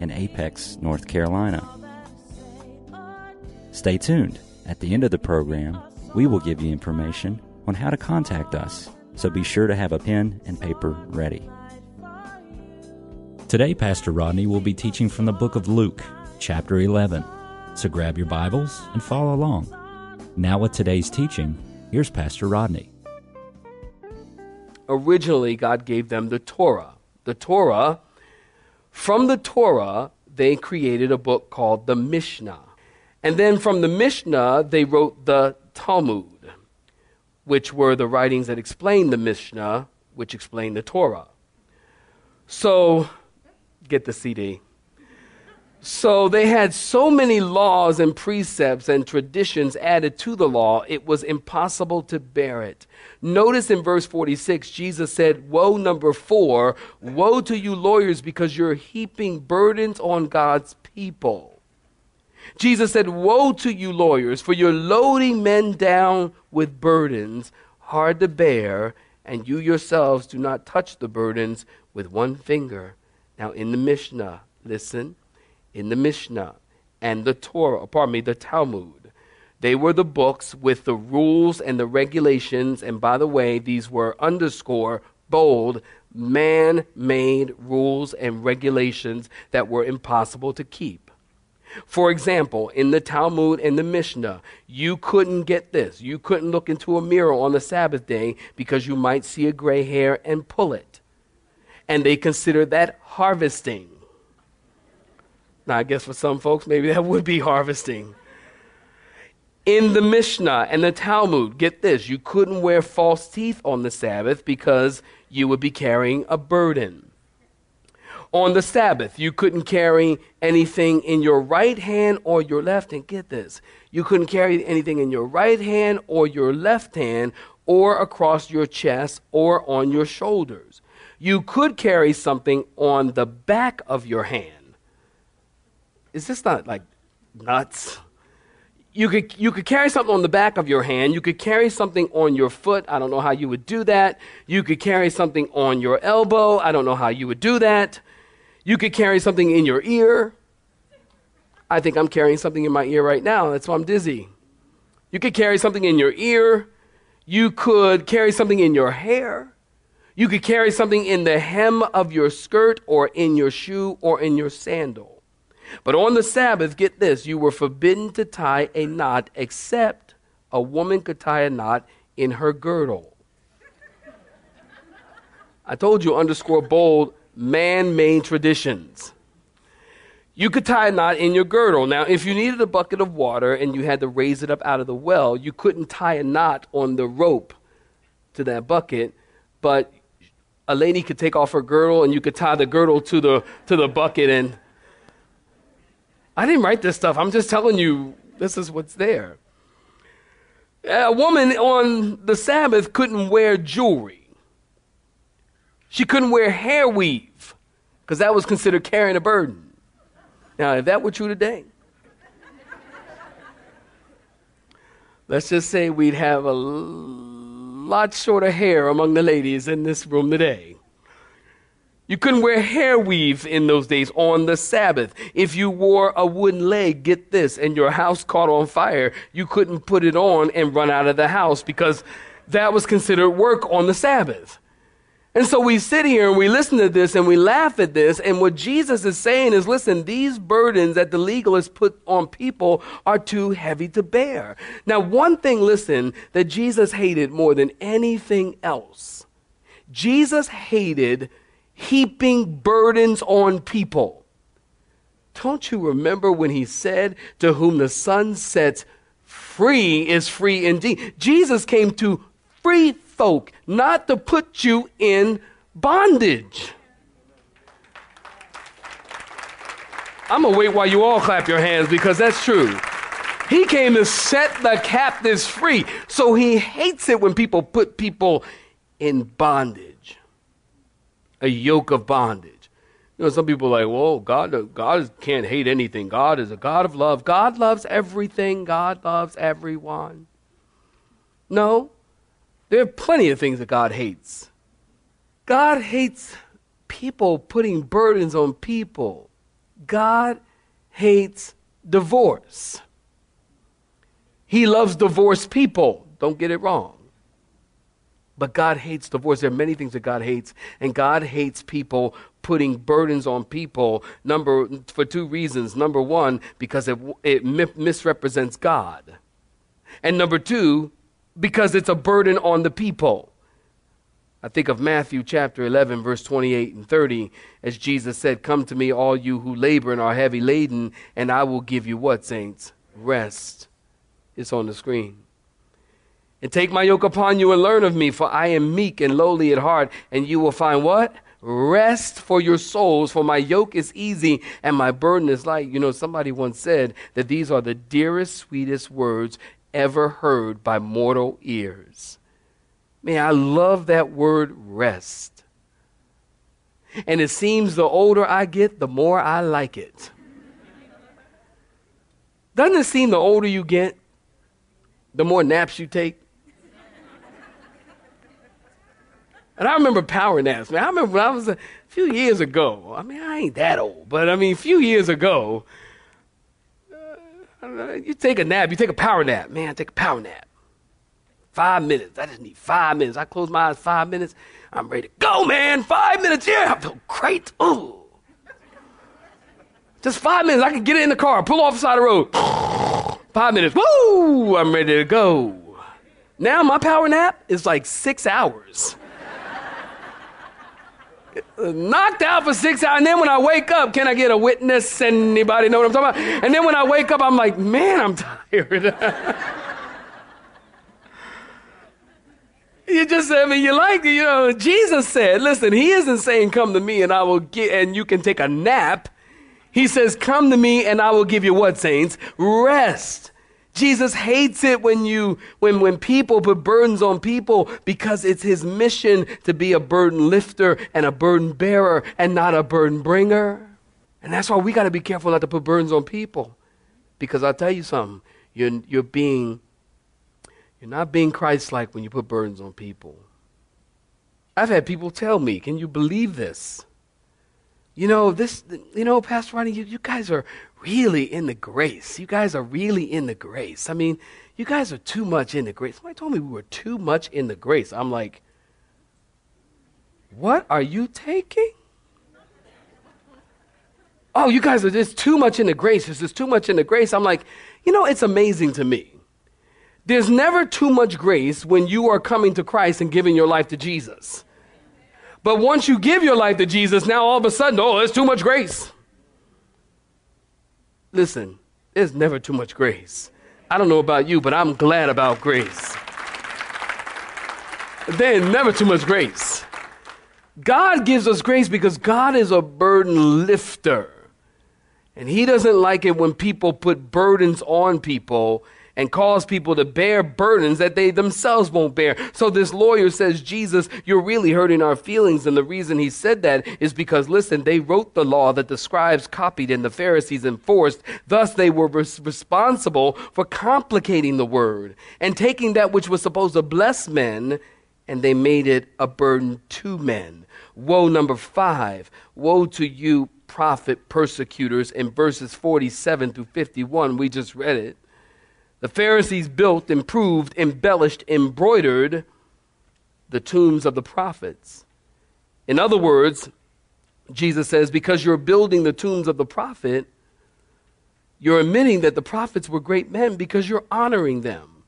in Apex, North Carolina. Stay tuned. At the end of the program, we will give you information on how to contact us, so be sure to have a pen and paper ready. Today, Pastor Rodney will be teaching from the book of Luke, chapter 11. So grab your Bibles and follow along. Now, with today's teaching, here's Pastor Rodney. originally God gave them the Torah. The Torah, from the Torah, they created a book called the Mishnah. And then from the Mishnah, they wrote the Talmud, which were the writings that explained the Mishnah, which explained the Torah. So, get the CD. So they had so many laws and precepts and traditions added to the law, it was impossible to bear it. Notice in verse 46, Jesus said, Woe number four, woe to you lawyers because you're heaping burdens on God's people. Jesus said, Woe to you lawyers, for you're loading men down with burdens hard to bear, and you yourselves do not touch the burdens with one finger. Now in the Mishnah, listen in the Mishnah and the Torah, uh, pardon me, the Talmud. They were the books with the rules and the regulations, and by the way, these were underscore, bold, man made rules and regulations that were impossible to keep. For example, in the Talmud and the Mishnah, you couldn't get this. You couldn't look into a mirror on the Sabbath day because you might see a gray hair and pull it. And they considered that harvesting. Now, I guess for some folks, maybe that would be harvesting. In the Mishnah and the Talmud, get this, you couldn't wear false teeth on the Sabbath because you would be carrying a burden. On the Sabbath, you couldn't carry anything in your right hand or your left hand. Get this, you couldn't carry anything in your right hand or your left hand or across your chest or on your shoulders. You could carry something on the back of your hand is this not like nuts? You could, you could carry something on the back of your hand. You could carry something on your foot. I don't know how you would do that. You could carry something on your elbow. I don't know how you would do that. You could carry something in your ear. I think I'm carrying something in my ear right now. That's why I'm dizzy. You could carry something in your ear. You could carry something in your hair. You could carry something in the hem of your skirt or in your shoe or in your sandal. But on the Sabbath, get this, you were forbidden to tie a knot except a woman could tie a knot in her girdle. I told you, underscore bold, man made traditions. You could tie a knot in your girdle. Now, if you needed a bucket of water and you had to raise it up out of the well, you couldn't tie a knot on the rope to that bucket, but a lady could take off her girdle and you could tie the girdle to the, to the bucket and I didn't write this stuff. I'm just telling you this is what's there. A woman on the Sabbath couldn't wear jewelry. She couldn't wear hair weave because that was considered carrying a burden. Now, if that were true today, let's just say we'd have a lot shorter hair among the ladies in this room today. You couldn't wear hair weave in those days on the Sabbath. If you wore a wooden leg, get this, and your house caught on fire, you couldn't put it on and run out of the house because that was considered work on the Sabbath. And so we sit here and we listen to this and we laugh at this. And what Jesus is saying is listen, these burdens that the legalists put on people are too heavy to bear. Now, one thing, listen, that Jesus hated more than anything else Jesus hated heaping burdens on people. Don't you remember when he said, To whom the Son sets free is free indeed? Jesus came to free folk, not to put you in bondage. I'm going to wait while you all clap your hands because that's true. He came to set the captives free. So he hates it when people put people in bondage, a yoke of bondage. You know, some people are like, "Whoa, God, God can't hate anything. God is a God of love. God loves everything. God loves everyone." No, there are plenty of things that God hates. God hates people putting burdens on people. God hates divorce. He loves divorced people. Don't get it wrong. But God hates divorce. There are many things that God hates, and God hates people putting burdens on people. Number for two reasons. Number one, because it, it misrepresents God, and number two, because it's a burden on the people. I think of Matthew chapter 11, verse 28 and 30, as Jesus said, Come to me, all you who labor and are heavy laden, and I will give you what, saints? Rest. It's on the screen. And take my yoke upon you and learn of me, for I am meek and lowly at heart, and you will find what? Rest for your souls, for my yoke is easy and my burden is light. You know, somebody once said that these are the dearest, sweetest words ever heard by mortal ears. Man, I love that word rest. And it seems the older I get, the more I like it. Doesn't it seem the older you get, the more naps you take. And I remember power naps, man. I remember when I was a few years ago. I mean, I ain't that old, but I mean, a few years ago, uh, you take a nap, you take a power nap. Man, take a power nap. Five minutes. I just need five minutes. I close my eyes five minutes. I'm ready to go, man. Five minutes. Yeah, I feel great. Ooh. Just five minutes. I can get it in the car, pull off the side of the road. Five minutes. Woo! I'm ready to go. Now my power nap is like six hours. Knocked out for six hours. And then when I wake up, can I get a witness? Anybody know what I'm talking about? And then when I wake up, I'm like, man, I'm tired. you just, I mean, you like, you know, Jesus said, listen, he isn't saying, come to me and I will get, and you can take a nap. He says, Come to me and I will give you what, saints? Rest. Jesus hates it when you when when people put burdens on people because it's his mission to be a burden lifter and a burden bearer and not a burden bringer. And that's why we got to be careful not to put burdens on people. Because I'll tell you something, you're you're being you're not being Christ-like when you put burdens on people. I've had people tell me, "Can you believe this?" You know, this, you know, Pastor Ronnie, you, you guys are really in the grace. You guys are really in the grace. I mean, you guys are too much in the grace. Somebody told me we were too much in the grace. I'm like, what are you taking? Oh, you guys are just too much in the grace. There's just too much in the grace. I'm like, you know, it's amazing to me. There's never too much grace when you are coming to Christ and giving your life to Jesus. But once you give your life to Jesus, now all of a sudden, oh, there's too much grace. Listen, there's never too much grace. I don't know about you, but I'm glad about grace. There's never too much grace. God gives us grace because God is a burden lifter. And He doesn't like it when people put burdens on people and cause people to bear burdens that they themselves won't bear. So this lawyer says, Jesus, you're really hurting our feelings. And the reason he said that is because, listen, they wrote the law that the scribes copied and the Pharisees enforced. Thus, they were res- responsible for complicating the word and taking that which was supposed to bless men and they made it a burden to men. Woe number five. Woe to you, prophet persecutors, in verses 47 through 51. We just read it. The Pharisees built, improved, embellished, embroidered the tombs of the prophets. In other words, Jesus says, because you're building the tombs of the prophet, you're admitting that the prophets were great men because you're honoring them.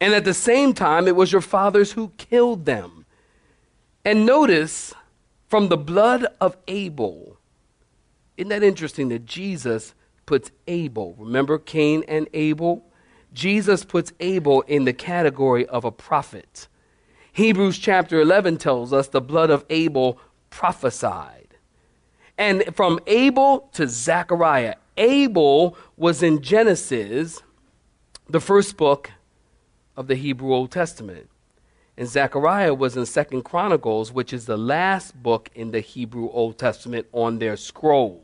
And at the same time, it was your fathers who killed them. And notice, from the blood of Abel, isn't that interesting that Jesus puts Abel? Remember Cain and Abel? Jesus puts Abel in the category of a prophet. Hebrews chapter 11 tells us the blood of Abel prophesied. And from Abel to Zechariah. Abel was in Genesis, the first book of the Hebrew Old Testament. And Zechariah was in Second Chronicles, which is the last book in the Hebrew Old Testament on their scroll.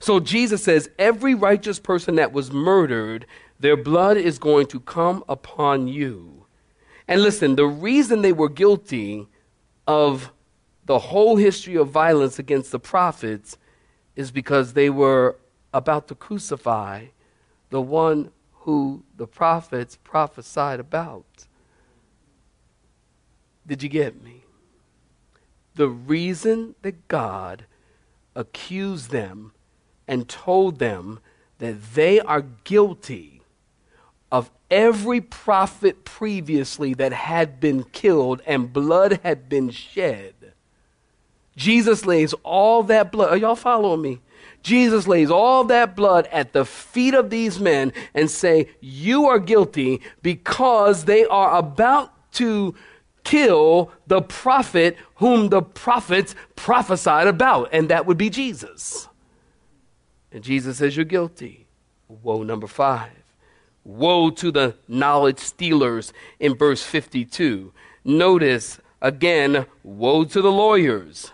So Jesus says, every righteous person that was murdered, their blood is going to come upon you. And listen, the reason they were guilty of the whole history of violence against the prophets is because they were about to crucify the one who the prophets prophesied about. Did you get me? The reason that God accused them and told them that they are guilty of every prophet previously that had been killed and blood had been shed. Jesus lays all that blood. Are y'all following me? Jesus lays all that blood at the feet of these men and say, "You are guilty because they are about to kill the prophet whom the prophets prophesied about, and that would be Jesus." And Jesus says, You're guilty. Woe number five. Woe to the knowledge stealers in verse 52. Notice again, woe to the lawyers.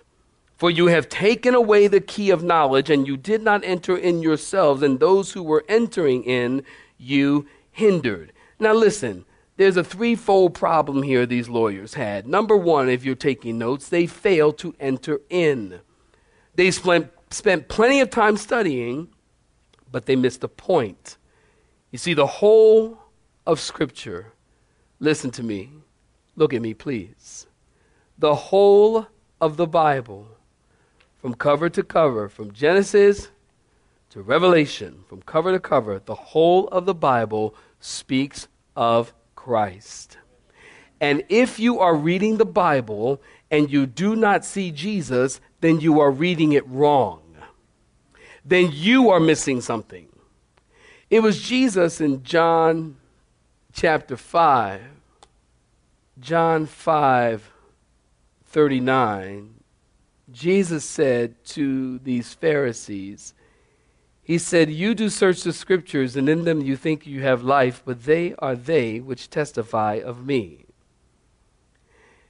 For you have taken away the key of knowledge, and you did not enter in yourselves, and those who were entering in you hindered. Now, listen, there's a threefold problem here these lawyers had. Number one, if you're taking notes, they failed to enter in. They spent spent plenty of time studying, but they missed the point. You see, the whole of Scripture, listen to me, look at me, please. The whole of the Bible, from cover to cover, from Genesis to Revelation, from cover to cover, the whole of the Bible speaks of Christ. And if you are reading the Bible and you do not see Jesus, then you are reading it wrong then you are missing something. It was Jesus in John chapter 5, John 5 39. Jesus said to these Pharisees, He said, You do search the scriptures, and in them you think you have life, but they are they which testify of me.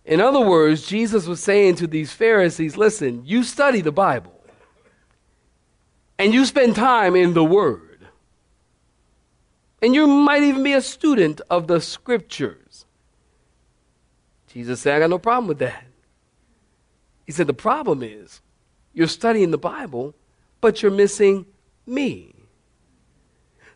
In other words, Jesus was saying to these Pharisees, Listen, you study the Bible and you spend time in the Word, and you might even be a student of the Scriptures. Jesus said, I got no problem with that. He said, The problem is you're studying the Bible, but you're missing me.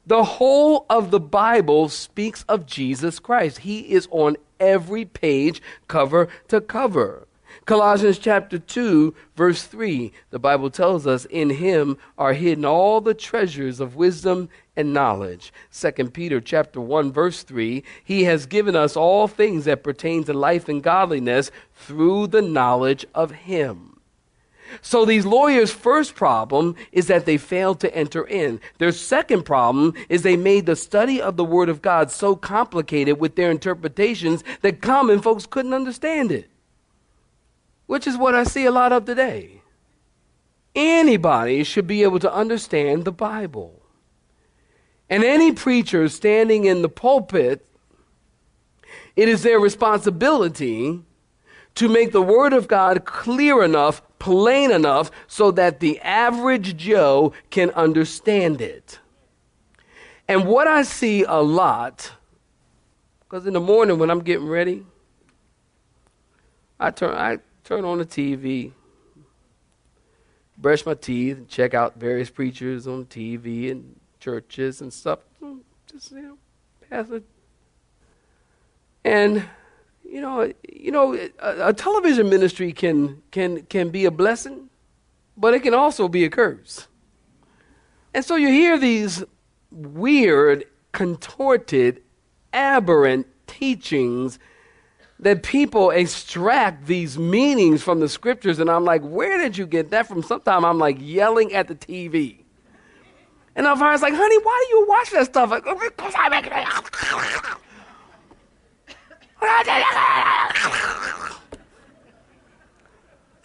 The whole of the Bible speaks of Jesus Christ. He is on every page, cover to cover. Colossians chapter 2, verse 3, the Bible tells us, In him are hidden all the treasures of wisdom and knowledge. 2 Peter chapter 1, verse 3, He has given us all things that pertain to life and godliness through the knowledge of him. So these lawyers' first problem is that they failed to enter in. Their second problem is they made the study of the Word of God so complicated with their interpretations that common folks couldn't understand it which is what I see a lot of today. Anybody should be able to understand the Bible. And any preacher standing in the pulpit, it is their responsibility to make the Word of God clear enough, plain enough, so that the average Joe can understand it. And what I see a lot, because in the morning when I'm getting ready, I turn, I turn on the TV, brush my teeth, and check out various preachers on TV and churches and stuff. Just you know, pass it. And you know, you know, a, a television ministry can can can be a blessing, but it can also be a curse. And so you hear these weird, contorted, aberrant teachings that people extract these meanings from the scriptures, and I'm like, where did you get that from? Sometimes I'm like yelling at the TV. And I'm like, honey, why do you watch that stuff? Like, oh, because I.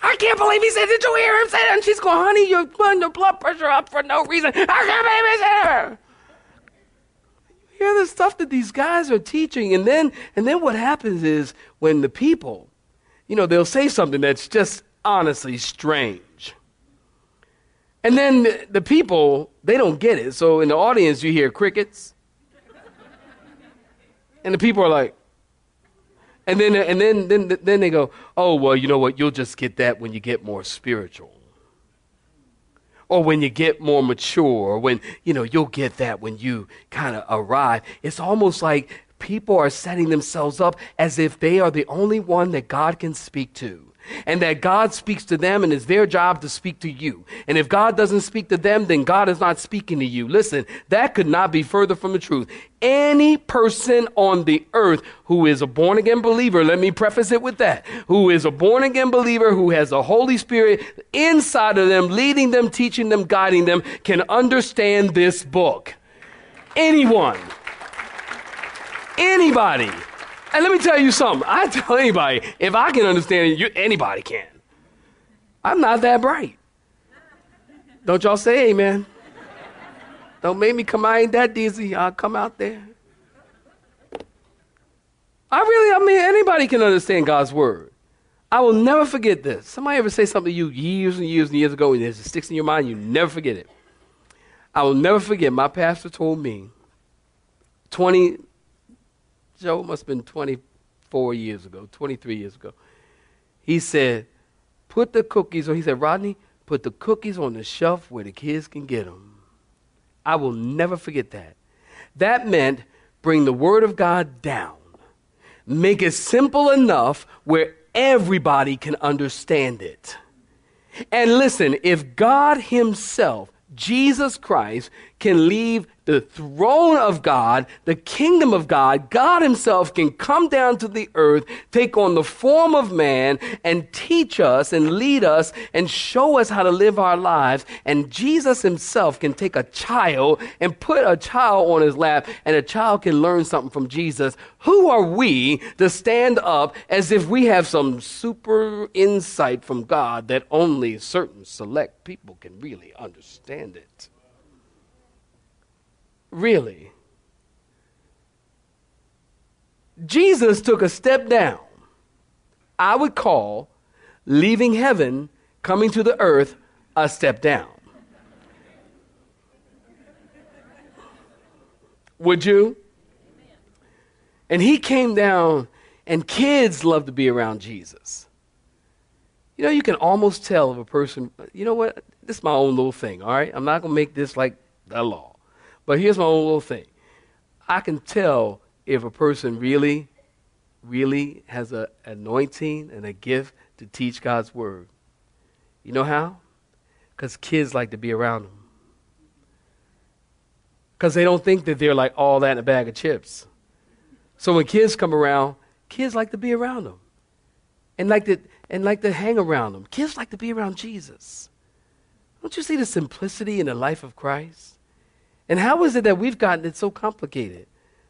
I can't believe he said, Did you hear him say that? And she's going, Honey, you're putting the blood pressure up for no reason. I can't believe he said that. The stuff that these guys are teaching. And then, and then what happens is when the people, you know, they'll say something that's just honestly strange. And then the, the people, they don't get it. So in the audience, you hear crickets. And the people are like, and then, and then, then, then they go, oh, well, you know what? You'll just get that when you get more spiritual. Or when you get more mature, or when, you know, you'll get that when you kind of arrive. It's almost like people are setting themselves up as if they are the only one that God can speak to and that God speaks to them and it's their job to speak to you. And if God doesn't speak to them, then God is not speaking to you. Listen, that could not be further from the truth. Any person on the earth who is a born again believer, let me preface it with that, who is a born again believer, who has the Holy Spirit inside of them, leading them, teaching them, guiding them, can understand this book. Anyone. Anybody. And let me tell you something. I tell anybody, if I can understand it, you, anybody can. I'm not that bright. Don't y'all say amen. Don't make me come. I ain't that dizzy. I'll come out there. I really, I mean, anybody can understand God's word. I will never forget this. Somebody ever say something to you years and years and years ago, and it sticks in your mind, you never forget it. I will never forget. My pastor told me 20, Joe must have been 24 years ago, 23 years ago. He said, put the cookies, or he said, Rodney, put the cookies on the shelf where the kids can get them. I will never forget that. That meant bring the Word of God down, make it simple enough where everybody can understand it. And listen, if God Himself, Jesus Christ, can leave the throne of God, the kingdom of God, God Himself can come down to the earth, take on the form of man, and teach us and lead us and show us how to live our lives. And Jesus Himself can take a child and put a child on His lap, and a child can learn something from Jesus. Who are we to stand up as if we have some super insight from God that only certain select people can really understand it? Really? Jesus took a step down. I would call leaving heaven, coming to the earth, a step down. Would you? And he came down, and kids love to be around Jesus. You know, you can almost tell if a person, you know what, this is my own little thing, all right? I'm not going to make this like the law. But here's my own little thing. I can tell if a person really, really has an anointing and a gift to teach God's word. You know how? Because kids like to be around them. Because they don't think that they're like all that in a bag of chips. So when kids come around, kids like to be around them. And like to, and like to hang around them. Kids like to be around Jesus. Don't you see the simplicity in the life of Christ? And how is it that we've gotten it so complicated?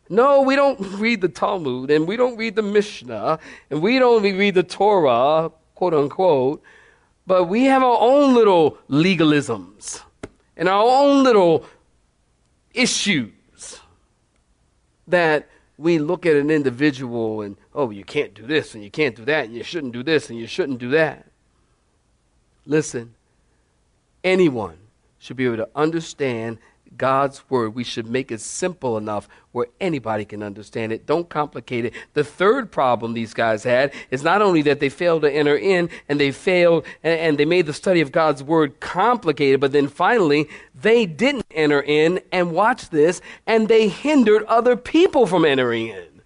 No, we don't read the Talmud and we don't read the Mishnah and we don't read the Torah, quote unquote, but we have our own little legalisms and our own little issues that we look at an individual and, oh, you can't do this and you can't do that and you shouldn't do this and you shouldn't do that. Listen, anyone should be able to understand God's word. We should make it simple enough where anybody can understand it. Don't complicate it. The third problem these guys had is not only that they failed to enter in and they failed and, and they made the study of God's word complicated, but then finally they didn't enter in and watch this and they hindered other people from entering in.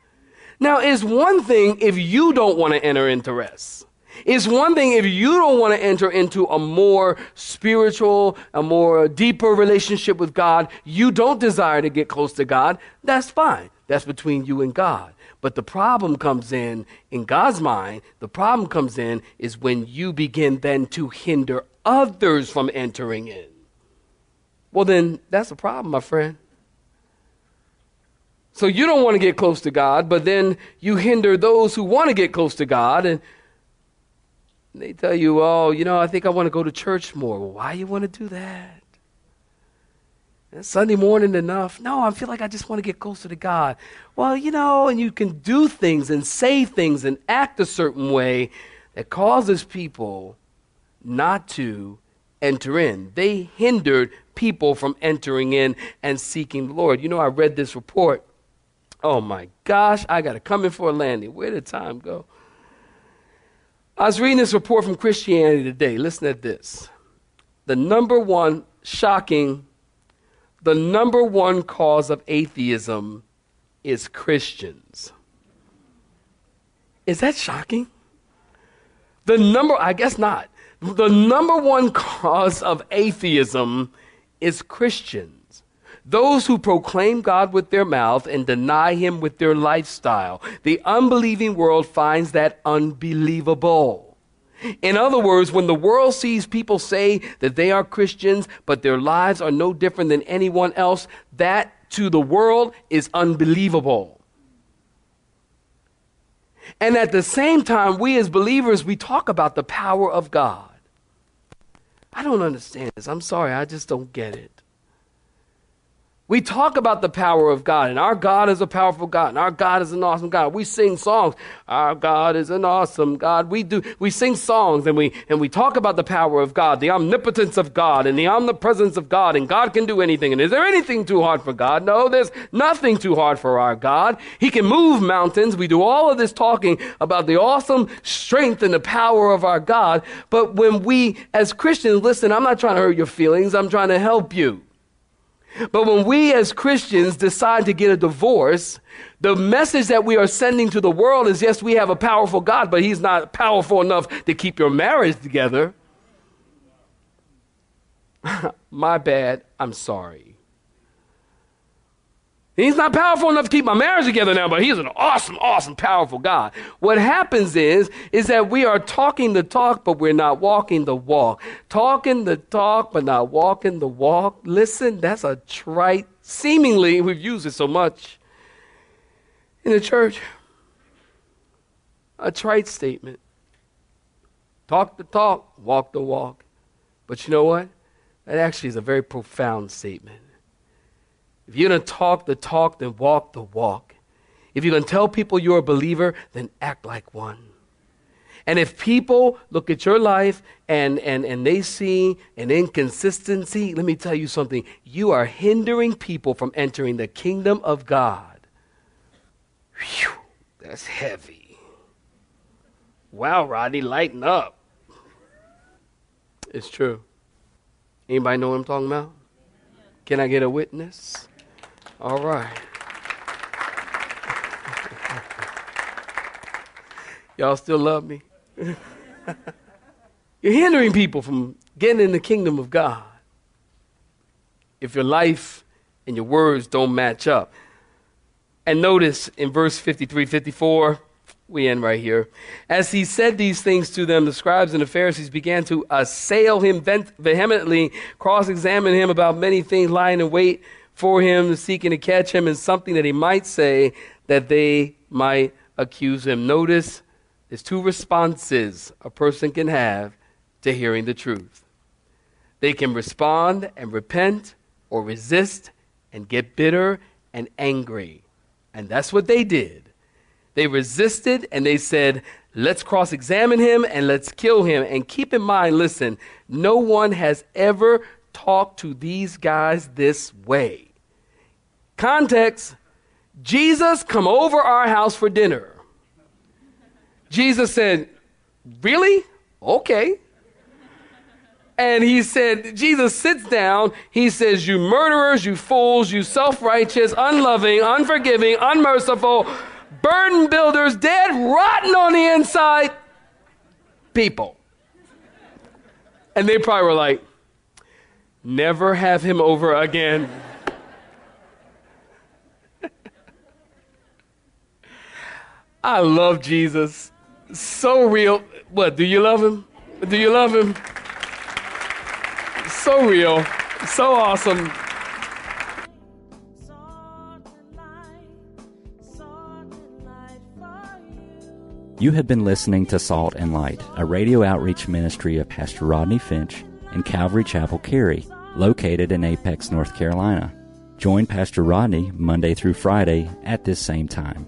Now, it's one thing if you don't want to enter into rest. It's one thing if you don't want to enter into a more spiritual, a more deeper relationship with God, you don't desire to get close to God, that's fine. That's between you and God. But the problem comes in, in God's mind, the problem comes in is when you begin then to hinder others from entering in. Well, then that's a problem, my friend. So you don't want to get close to God, but then you hinder those who want to get close to God. And And they tell you, oh, you know, I think I want to go to church more. Well, why you want to do that? Is Sunday morning enough? No, I feel like I just want to get closer to God. Well, you know, and you can do things and say things and act a certain way that causes people not to enter in. They hindered people from entering in and seeking the Lord. You know, I read this report. Oh my gosh, I got to come in for a landing. Where did time go? I was reading this report from Christianity Today. Listen at this. The number one shocking, the number one cause of atheism is Christians. Is that shocking? The number, I guess not. The number one cause of atheism is Christians. Those who proclaim God with their mouth and deny Him with their lifestyle. The unbelieving world finds that unbelievable. In other words, when the world sees people say that they are Christians, but their lives are no different than anyone else, that to the world is unbelievable. And at the same time, we as believers, we talk about the power of God. I don't understand this. I'm sorry, I just don't get it. We talk about the power of God, and our God is a powerful God, and our God is an awesome God. We sing songs. Our God is an awesome God. We do. We sing songs, and we and we talk about the power of God, the omnipotence of God, and the omnipresence of God, and God can do anything. And is there anything too hard for God? No, there's nothing too hard for our God. He can move mountains. We do all of this talking about the awesome strength and the power of our God. But when we, as Christians, listen, I'm not trying to hurt your feelings. I'm trying to help you. But when we as Christians decide to get a divorce, the message that we are sending to the world is yes, we have a powerful God, but He's not powerful enough to keep your marriage together. My bad. I'm sorry. He's not powerful enough to keep my marriage together now, but he's an awesome, awesome, powerful God. What happens is, is that we are talking the talk, but we're not walking the walk. Talking the talk, but not walking the walk. Listen, that's a trite, seemingly, we've used it so much in the church. A trite statement. Talk the talk, walk the walk. But you know what? That actually is a very profound statement. If you're going to talk the talk, then walk the walk. If you're going to tell people you're a believer, then act like one. And if people look at your life and, and, and they see an inconsistency, let me tell you something. You are hindering people from entering the kingdom of God. Whew, that's heavy. Wow, Rodney, lighten up. It's true. Anybody know what I'm talking about? Can I get a witness? All right. Y'all still love me? You're hindering people from getting in the kingdom of God if your life and your words don't match up. And notice in verse 53 54, we end right here. As he said these things to them, the scribes and the Pharisees began to assail him vehemently, cross examine him about many things, lying in wait for him, seeking to catch him in something that he might say that they might accuse him. Notice there's two responses a person can have to hearing the truth. They can respond and repent or resist and get bitter and angry. And that's what they did. They resisted and they said, let's cross examine him and let's kill him. And keep in mind, listen, no one has ever talked to these guys this way. Context Jesus, come over our house for dinner. Jesus said, Really? Okay. And he said, Jesus sits down. He says, You murderers, you fools, you self righteous, unloving, unforgiving, unmerciful, burden builders, dead, rotten on the inside people. And they probably were like, Never have him over again. I love Jesus. So real. What, do you love him? Do you love him? So real. So awesome. And and you. Have been listening to Salt and Light, a radio outreach ministry of Pastor Rodney Finch in Calvary Chapel, Cary, located in Apex, North Carolina. Join Pastor Rodney Monday through Friday at this same time.